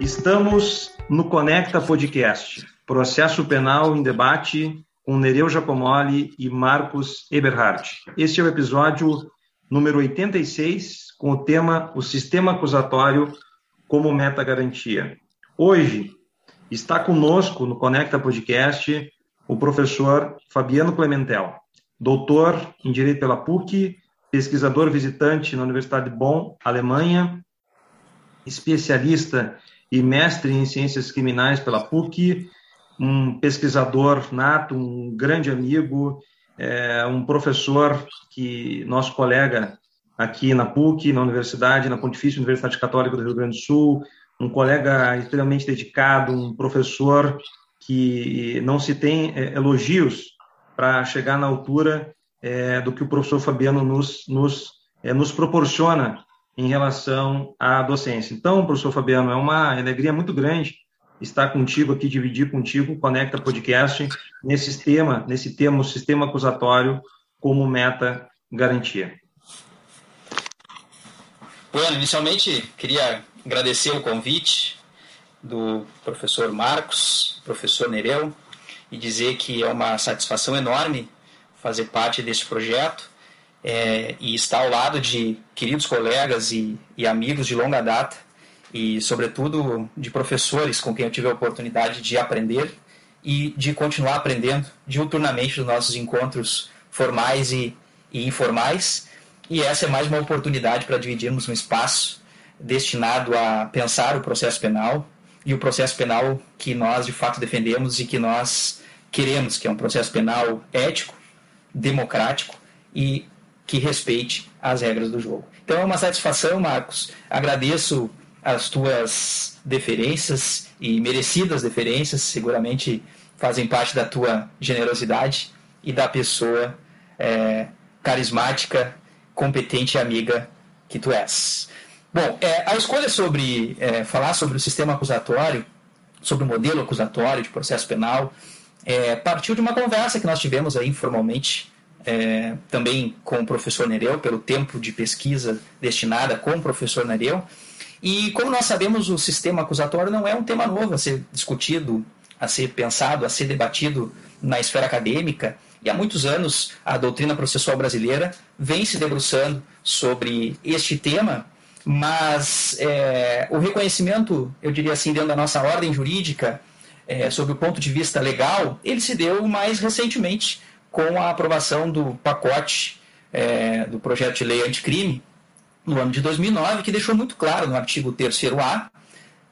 Estamos no Conecta Podcast, processo penal em debate com Nereu Giacomoli e Marcos Eberhardt. Este é o episódio número 86, com o tema O Sistema Acusatório como Meta-Garantia. Hoje está conosco no Conecta Podcast o professor Fabiano Clementel, doutor em Direito pela PUC, pesquisador visitante na Universidade de Bonn, Alemanha, especialista e mestre em ciências criminais pela PUC, um pesquisador nato, um grande amigo, é, um professor que nosso colega aqui na PUC, na Universidade, na Pontifícia Universidade Católica do Rio Grande do Sul, um colega extremamente dedicado, um professor que não se tem é, elogios para chegar na altura é, do que o professor Fabiano nos, nos, é, nos proporciona em relação à docência. Então, professor Fabiano, é uma alegria muito grande estar contigo aqui, dividir contigo Conecta Podcast nesse tema, nesse tema, o sistema acusatório como meta garantia. Bueno, inicialmente queria agradecer o convite do professor Marcos, professor Nereu, e dizer que é uma satisfação enorme fazer parte desse projeto é, e estar ao lado de queridos colegas e, e amigos de longa data e, sobretudo, de professores com quem eu tive a oportunidade de aprender e de continuar aprendendo diuturnamente nos nossos encontros formais e, e informais. E essa é mais uma oportunidade para dividirmos um espaço destinado a pensar o processo penal e o processo penal que nós de fato defendemos e que nós queremos, que é um processo penal ético, democrático e que respeite as regras do jogo. Então é uma satisfação, Marcos. Agradeço as tuas deferências e merecidas deferências, seguramente fazem parte da tua generosidade e da pessoa é, carismática, competente e amiga que tu és. Bom, é, a escolha sobre é, falar sobre o sistema acusatório, sobre o modelo acusatório de processo penal, é, partiu de uma conversa que nós tivemos aí informalmente, é, também com o professor Nereu, pelo tempo de pesquisa destinada com o professor Nereu. E como nós sabemos, o sistema acusatório não é um tema novo a ser discutido, a ser pensado, a ser debatido na esfera acadêmica. E há muitos anos a doutrina processual brasileira vem se debruçando sobre este tema mas é, o reconhecimento, eu diria assim, dentro da nossa ordem jurídica, é, sob o ponto de vista legal, ele se deu mais recentemente com a aprovação do pacote é, do projeto de lei anticrime no ano de 2009, que deixou muito claro no artigo 3º-A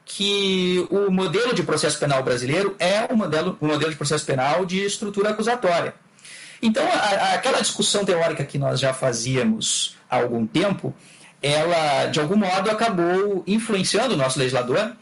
que o modelo de processo penal brasileiro é um modelo, um modelo de processo penal de estrutura acusatória. Então, a, aquela discussão teórica que nós já fazíamos há algum tempo, ela, de algum modo, acabou influenciando o nosso legislador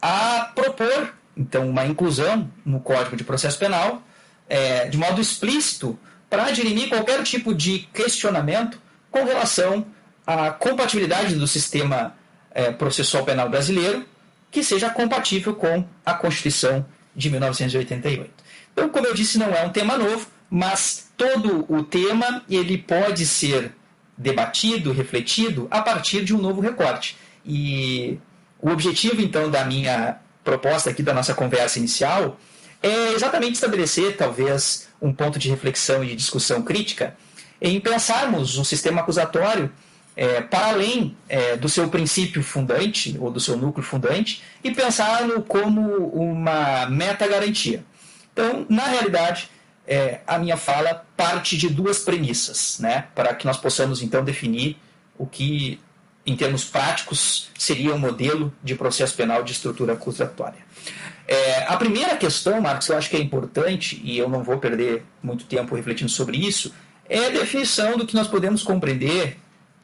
a propor, então, uma inclusão no Código de Processo Penal, é, de modo explícito, para dirimir qualquer tipo de questionamento com relação à compatibilidade do sistema é, processual penal brasileiro, que seja compatível com a Constituição de 1988. Então, como eu disse, não é um tema novo, mas todo o tema ele pode ser debatido, refletido a partir de um novo recorte. E o objetivo, então, da minha proposta aqui, da nossa conversa inicial, é exatamente estabelecer, talvez, um ponto de reflexão e de discussão crítica em pensarmos o sistema acusatório é, para além é, do seu princípio fundante, ou do seu núcleo fundante, e pensá-lo como uma meta-garantia. Então, na realidade, é, a minha fala parte de duas premissas, né, para que nós possamos então definir o que, em termos práticos, seria um modelo de processo penal de estrutura acusatória. É, a primeira questão, Marcos, eu acho que é importante, e eu não vou perder muito tempo refletindo sobre isso, é a definição do que nós podemos compreender,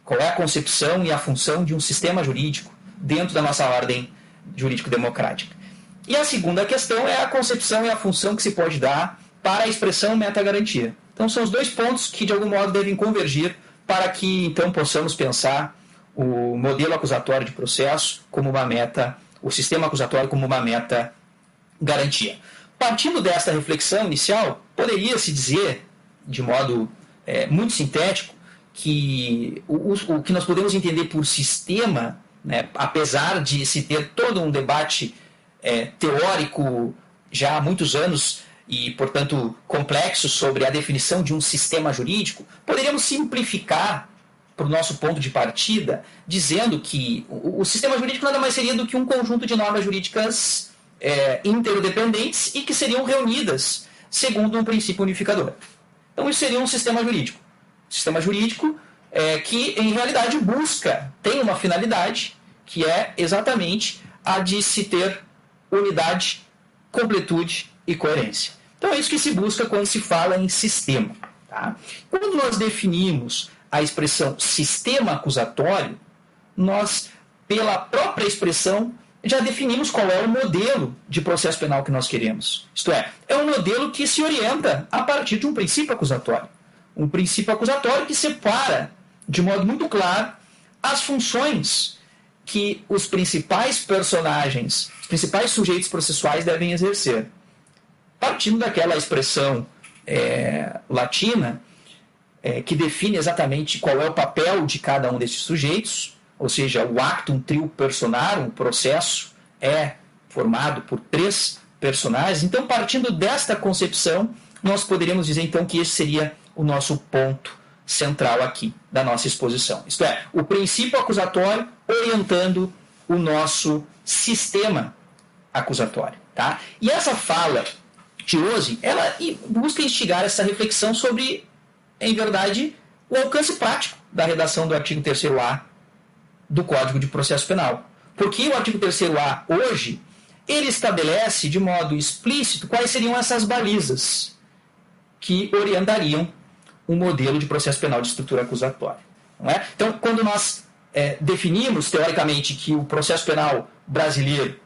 qual é a concepção e a função de um sistema jurídico dentro da nossa ordem jurídico-democrática. E a segunda questão é a concepção e a função que se pode dar para a expressão meta-garantia. Então, são os dois pontos que, de algum modo, devem convergir para que, então, possamos pensar o modelo acusatório de processo como uma meta, o sistema acusatório como uma meta garantia. Partindo desta reflexão inicial, poderia-se dizer, de modo é, muito sintético, que o, o, que nós podemos entender por sistema né? apesar de se ter todo um debate é, teórico já há muitos anos e, portanto, complexo sobre a definição de um sistema jurídico, poderíamos simplificar para o nosso ponto de partida, dizendo que o, o, sistema jurídico nada mais seria do que um conjunto de normas jurídicas é, interdependentes e que seriam reunidas segundo um princípio unificador. Então, isso seria um sistema jurídico. Sistema jurídico é, que, em realidade, busca, tem uma finalidade, que é exatamente a de se ter unidade, completude e coerência. Então, é isso que se busca quando se fala em sistema. Tá? Quando nós definimos a expressão sistema acusatório, nós, pela própria expressão, já definimos qual é o modelo de processo penal que nós queremos. Isto é, é um modelo que se orienta a partir de um princípio acusatório. Um princípio acusatório que separa, de modo muito claro, as funções que os principais personagens, os principais sujeitos processuais devem exercer. Partindo daquela expressão é, latina, é, que define exatamente qual é o papel de cada um desses sujeitos, ou seja, o actum trio personarum, o processo, é formado por três personagens. Então, partindo desta concepção, nós poderíamos dizer então que esse seria o nosso ponto central aqui da nossa exposição. Isto é, o princípio acusatório orientando o nosso sistema acusatório. Tá? E essa fala de hoje, ela busca instigar essa reflexão sobre em verdade, o alcance prático da redação do artigo 3A do Código de Processo Penal. Porque o artigo 3A, hoje, ele estabelece de modo explícito quais seriam essas balizas que orientariam um modelo de processo penal de estrutura acusatória. É? Então, quando nós é, definimos, teoricamente, que o processo penal brasileiro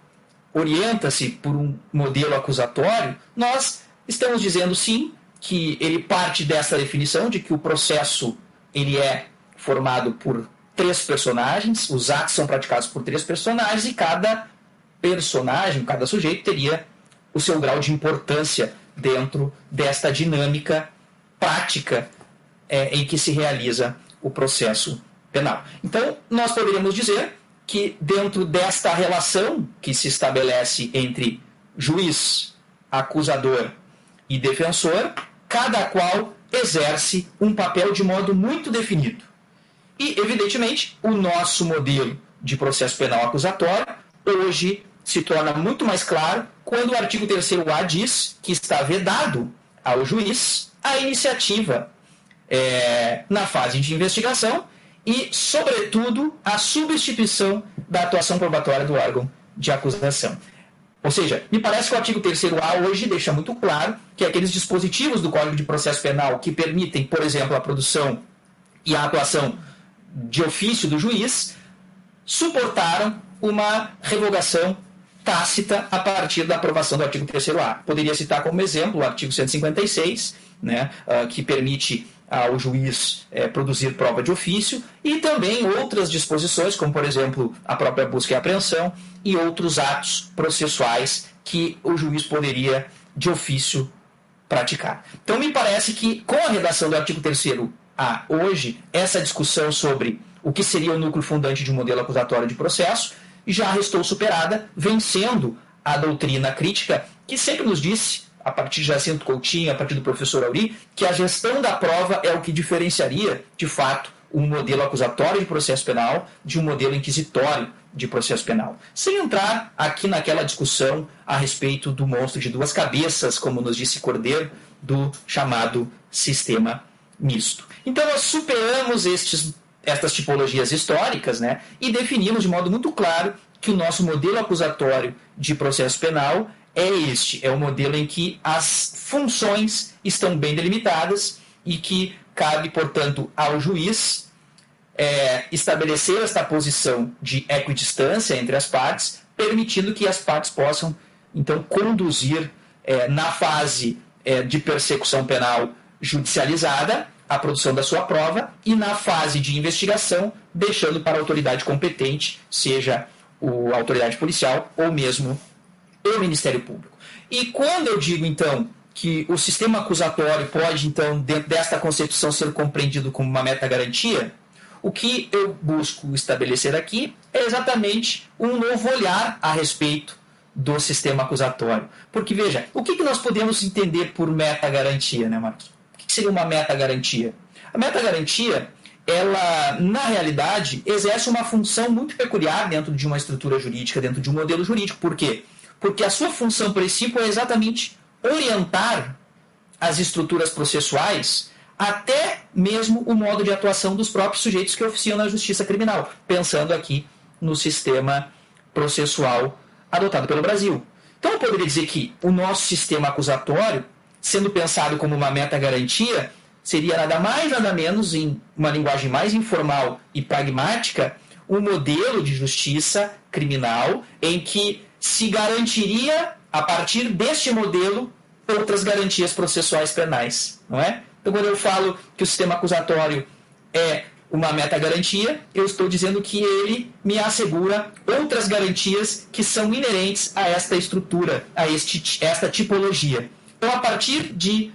orienta-se por um modelo acusatório, nós estamos dizendo sim que ele parte dessa definição de que o processo ele é formado por três personagens, os atos são praticados por três personagens e cada personagem, cada sujeito teria o seu grau de importância dentro desta dinâmica prática é, em que se realiza o processo penal. Então, nós poderíamos dizer que dentro desta relação que se estabelece entre juiz, acusador e defensor, cada qual exerce um papel de modo muito definido. E, evidentemente, o nosso modelo de processo penal acusatório hoje se torna muito mais claro quando o artigo 3A diz que está vedado ao juiz a iniciativa é, na fase de investigação e, sobretudo, a substituição da atuação probatória do órgão de acusação. Ou seja, me parece que o artigo 3A hoje deixa muito claro que aqueles dispositivos do Código de Processo Penal que permitem, por exemplo, a produção e a atuação de ofício do juiz suportaram uma revogação tácita a partir da aprovação do artigo 3A. Poderia citar como exemplo o artigo 156, né, uh, que permite ao juiz é, produzir prova de ofício e também outras disposições, como por exemplo a própria busca e apreensão e outros atos processuais que o juiz poderia de ofício praticar. Então me parece que com a redação do artigo 3 A hoje, essa discussão sobre o que seria o núcleo fundante de um modelo acusatório de processo já restou superada, vencendo a doutrina crítica que sempre nos disse a partir de Jacinto Coutinho, a partir do professor Auri, que a gestão da prova é o que diferenciaria, de fato, um modelo acusatório de processo penal de um modelo inquisitório de processo penal. Sem entrar aqui naquela discussão a respeito do monstro de duas cabeças, como nos disse Cordeiro, do chamado sistema misto. Então nós superamos estes, estas tipologias históricas né, e definimos de modo muito claro que o nosso modelo acusatório de processo penal é este: é o modelo em que as funções estão bem delimitadas e que cabe, portanto, ao juiz é, estabelecer esta posição de equidistância entre as partes, permitindo que as partes possam, então, conduzir é, na fase é, de persecução penal judicializada a produção da sua prova e na fase de investigação, deixando para a autoridade competente, seja a autoridade policial ou mesmo o Ministério Público. E quando eu digo, então, que o sistema acusatório pode, então, dentro desta concepção, ser compreendido como uma meta-garantia, O que eu busco estabelecer aqui é exatamente um novo olhar a respeito do sistema acusatório. Porque, veja, o que, que nós podemos entender por meta-garantia, né, Marcos? Seria uma meta-garantia? A meta-garantia, ela, na realidade, exerce uma função muito peculiar dentro de uma estrutura jurídica, dentro de um modelo jurídico. Por quê? Porque a sua função princípio é exatamente orientar as estruturas processuais até mesmo o modo de atuação dos próprios sujeitos que oficiam na justiça criminal, pensando aqui no sistema processual adotado pelo Brasil. Então eu poderia dizer que o nosso sistema acusatório, sendo pensado como uma meta-garantia, seria nada mais nada menos, em uma linguagem mais informal e pragmática, um modelo de justiça criminal em que se garantiria, a partir deste modelo, outras garantias processuais penais, não é? Então, quando eu falo que o sistema acusatório é uma meta-garantia, eu estou dizendo que ele me assegura outras garantias que são inerentes a esta estrutura, a este, esta tipologia. Então, a partir de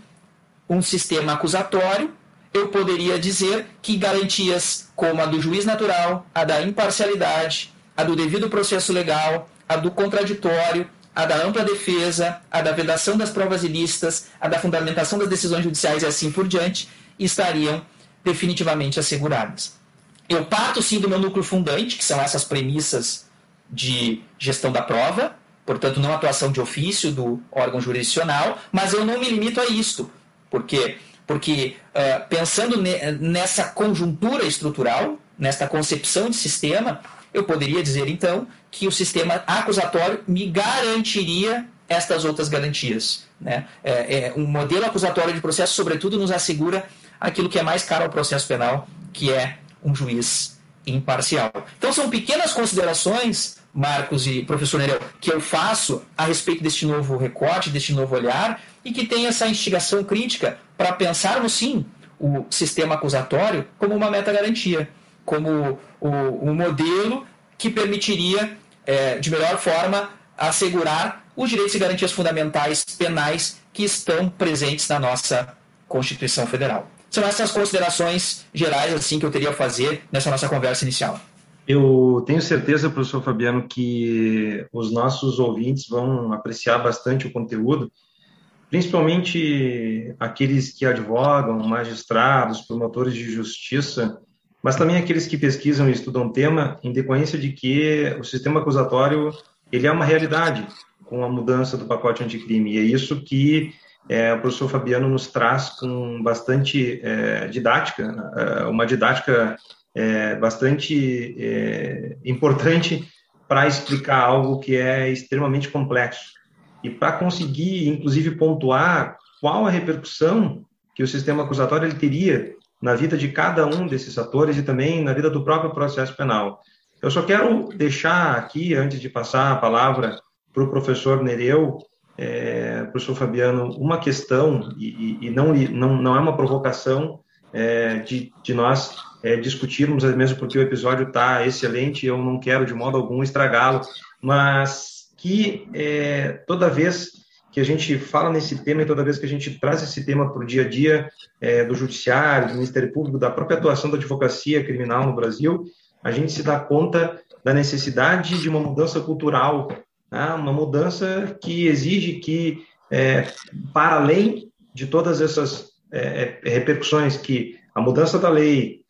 um sistema acusatório, eu poderia dizer que garantias como a do juiz natural, a da imparcialidade, a do devido processo legal, a do contraditório, a da ampla defesa, a da vedação das provas ilícitas, a da fundamentação das decisões judiciais e assim por diante, estariam definitivamente asseguradas. Eu parto sim do meu núcleo fundante, que são essas premissas de gestão da prova, portanto, não atuação de ofício do órgão jurisdicional, mas eu não me limito a isto. Por quê? Porque uh, pensando ne nessa conjuntura estrutural, nesta concepção de sistema, eu poderia dizer então que o sistema acusatório me garantiria estas outras garantias. Né? É, é, um modelo acusatório de processo, sobretudo, nos assegura aquilo que é mais caro ao processo penal, que é um juiz imparcial. Então, são pequenas considerações, Marcos e professor Nereu, que eu faço a respeito deste novo recorte, deste novo olhar, e que tem essa instigação crítica para pensarmos, sim, o sistema acusatório como uma meta-garantia, como um modelo que permitiria, é, de melhor forma, assegurar os direitos e garantias fundamentais penais que estão presentes na nossa Constituição Federal. São essas considerações gerais assim que eu teria a fazer nessa nossa conversa inicial. Eu tenho certeza, professor Fabiano, que os nossos ouvintes vão apreciar bastante o conteúdo, principalmente aqueles que advogam, magistrados, promotores de justiça, mas também aqueles que pesquisam e estudam o tema, em decorrência de que o sistema acusatório ele é uma realidade com a mudança do pacote anticrime, e é isso que é, o professor Fabiano nos traz com bastante é, didática, é, uma didática é, bastante é, importante para explicar algo que é extremamente complexo. E para conseguir, inclusive, pontuar qual a repercussão que o sistema acusatório ele teria na vida de cada um desses atores e também na vida do próprio processo penal. Eu só quero deixar aqui, antes de passar a palavra para o professor Nereu, é, professor Fabiano, uma questão, e, e não, não, não é uma provocação é, de, de nós é, discutirmos, mesmo porque o episódio está excelente, eu não quero de modo algum estragá-lo, mas que é, toda vez que a gente fala nesse tema e toda vez que a gente traz esse tema para o dia a dia é, do judiciário, do Ministério Público, da própria atuação da advocacia criminal no Brasil, a gente se dá conta da necessidade de uma mudança cultural né? uma mudança que exige que, é, para além de todas essas é, é repercussões que a mudança da lei,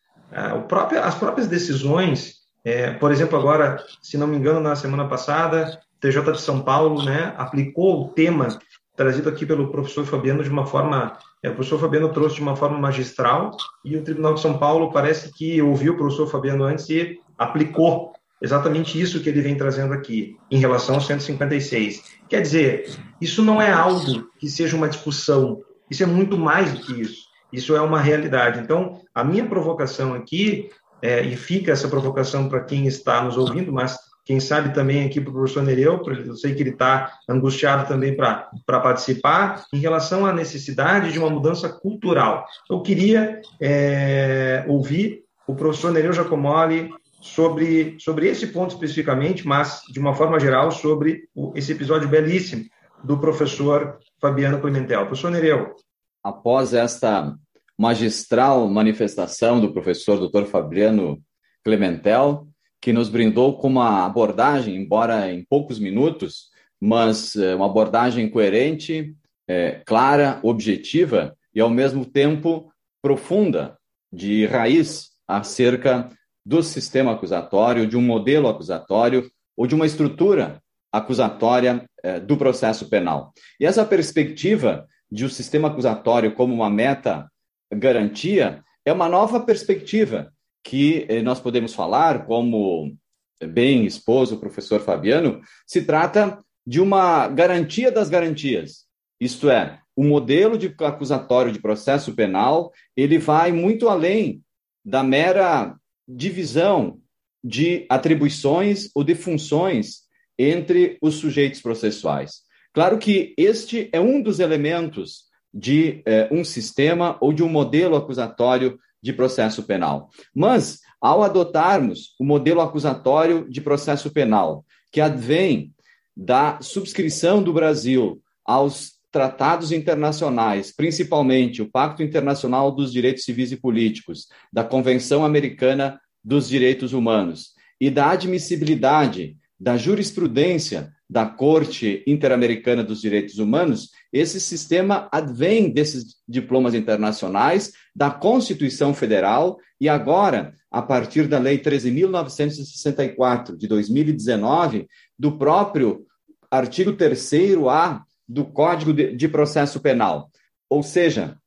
próprio, as próprias decisões, é, por exemplo, agora, se não me engano, na semana passada, o TJ de São Paulo né, aplicou o tema trazido aqui pelo professor Fabiano de uma forma, é, o professor Fabiano trouxe de uma forma magistral e o Tribunal de São Paulo parece que ouviu o professor Fabiano antes e aplicou exatamente isso que ele vem trazendo aqui, em relação ao 156. Quer dizer, isso não é algo que seja uma discussão, isso é muito mais do que isso. Isso é uma realidade. Então, a minha provocação aqui, é, e fica essa provocação para quem está nos ouvindo, mas quem sabe também aqui para o professor Nereu, eu sei que ele está angustiado também para participar, em relação à necessidade de uma mudança cultural. Eu queria é, ouvir o professor Nereu Giacomoli sobre, sobre esse ponto especificamente, mas de uma forma geral sobre o, esse episódio belíssimo do professor Fabiano Pimentel. Professor Nereu. Após esta magistral manifestação do professor Dr. Fabiano Clementel, que nos brindou com uma abordagem, embora em poucos minutos, mas é, uma abordagem coerente, é, clara, objetiva e, ao mesmo tempo, profunda, de raiz, acerca do sistema acusatório, de um modelo acusatório ou de uma estrutura acusatória é, do processo penal. E essa perspectiva de o um sistema acusatório como uma meta garantia é uma nova perspectiva que eh, nós podemos falar, como bem expôs o professor Fabiano, se trata de uma garantia das garantias. Isto é, o modelo de acusatório de processo penal, ele vai muito além da mera divisão de atribuições ou de funções entre os sujeitos processuais. Claro que este é um dos elementos de eh, um sistema ou de um modelo acusatório de processo penal. Mas, ao adotarmos o modelo acusatório de processo penal, que advém da subscrição do Brasil aos tratados internacionais, principalmente o Pacto Internacional dos Direitos Civis e Políticos, da Convenção Americana dos Direitos Humanos e da admissibilidade da jurisprudência da Corte Interamericana dos Direitos Humanos, esse sistema advém desses diplomas internacionais, da Constituição Federal e agora, a partir da Lei 13.964 de 2019, do próprio artigo 3A do Código de Processo Penal. Ou seja,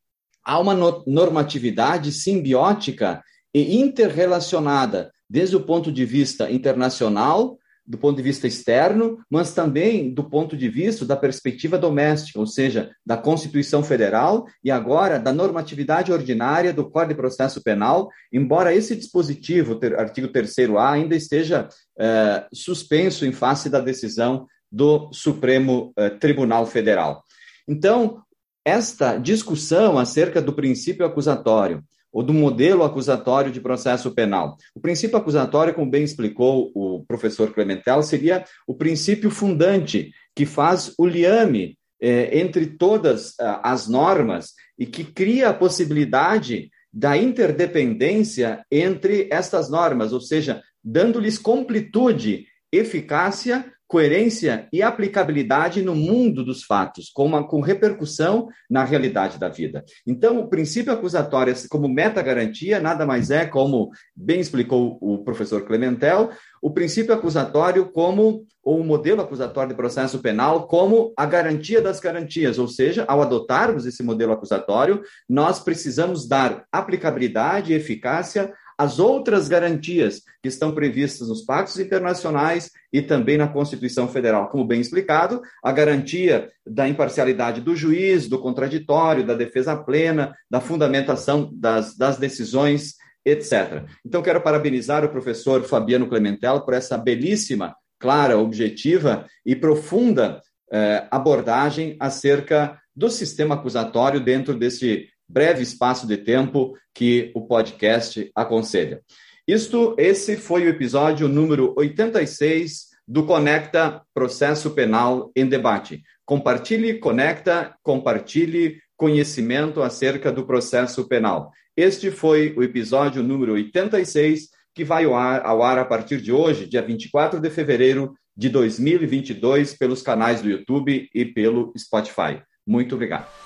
há uma normatividade simbiótica e interrelacionada desde o ponto de vista internacional do ponto de vista externo, mas também do ponto de vista da perspectiva doméstica, ou seja, da Constituição Federal e agora da normatividade ordinária do Código de Processo Penal, embora esse dispositivo, artigo 3A, ainda esteja eh, suspenso em face da decisão do Supremo eh, Tribunal Federal. Então, esta discussão acerca do princípio acusatório ou do modelo acusatório de processo penal. O princípio acusatório, como bem explicou o professor Clementel, seria o princípio fundante que faz o liame eh, entre todas ah, as normas e que cria a possibilidade da interdependência entre estas normas, ou seja, dando-lhes completude, eficácia coerência e aplicabilidade no mundo dos fatos, com, uma, com repercussão na realidade da vida. Então, o princípio acusatório, como meta-garantia, nada mais é, como bem explicou o professor Clementel, o princípio acusatório como, ou o modelo acusatório de processo penal, como a garantia das garantias, ou seja, ao adotarmos esse modelo acusatório, nós precisamos dar aplicabilidade e eficácia as outras garantias que estão previstas nos pactos internacionais e também na Constituição Federal. Como bem explicado, a garantia da imparcialidade do juiz, do contraditório, da defesa plena, da fundamentação das, das decisões, etc. Então, quero parabenizar o professor Fabiano Clementel por essa belíssima, clara, objetiva e profunda eh, abordagem acerca do sistema acusatório dentro desse breve espaço de tempo que o podcast aconselha. Isto, esse foi o episódio número 86 do Conecta Processo Penal em Debate. Compartilhe, conecta, compartilhe conhecimento acerca do processo penal. Este foi o episódio número 86, que vai ao ar, ao ar a partir de hoje, dia 24 de fevereiro de 2022, pelos canais do YouTube e pelo Spotify. Muito obrigado.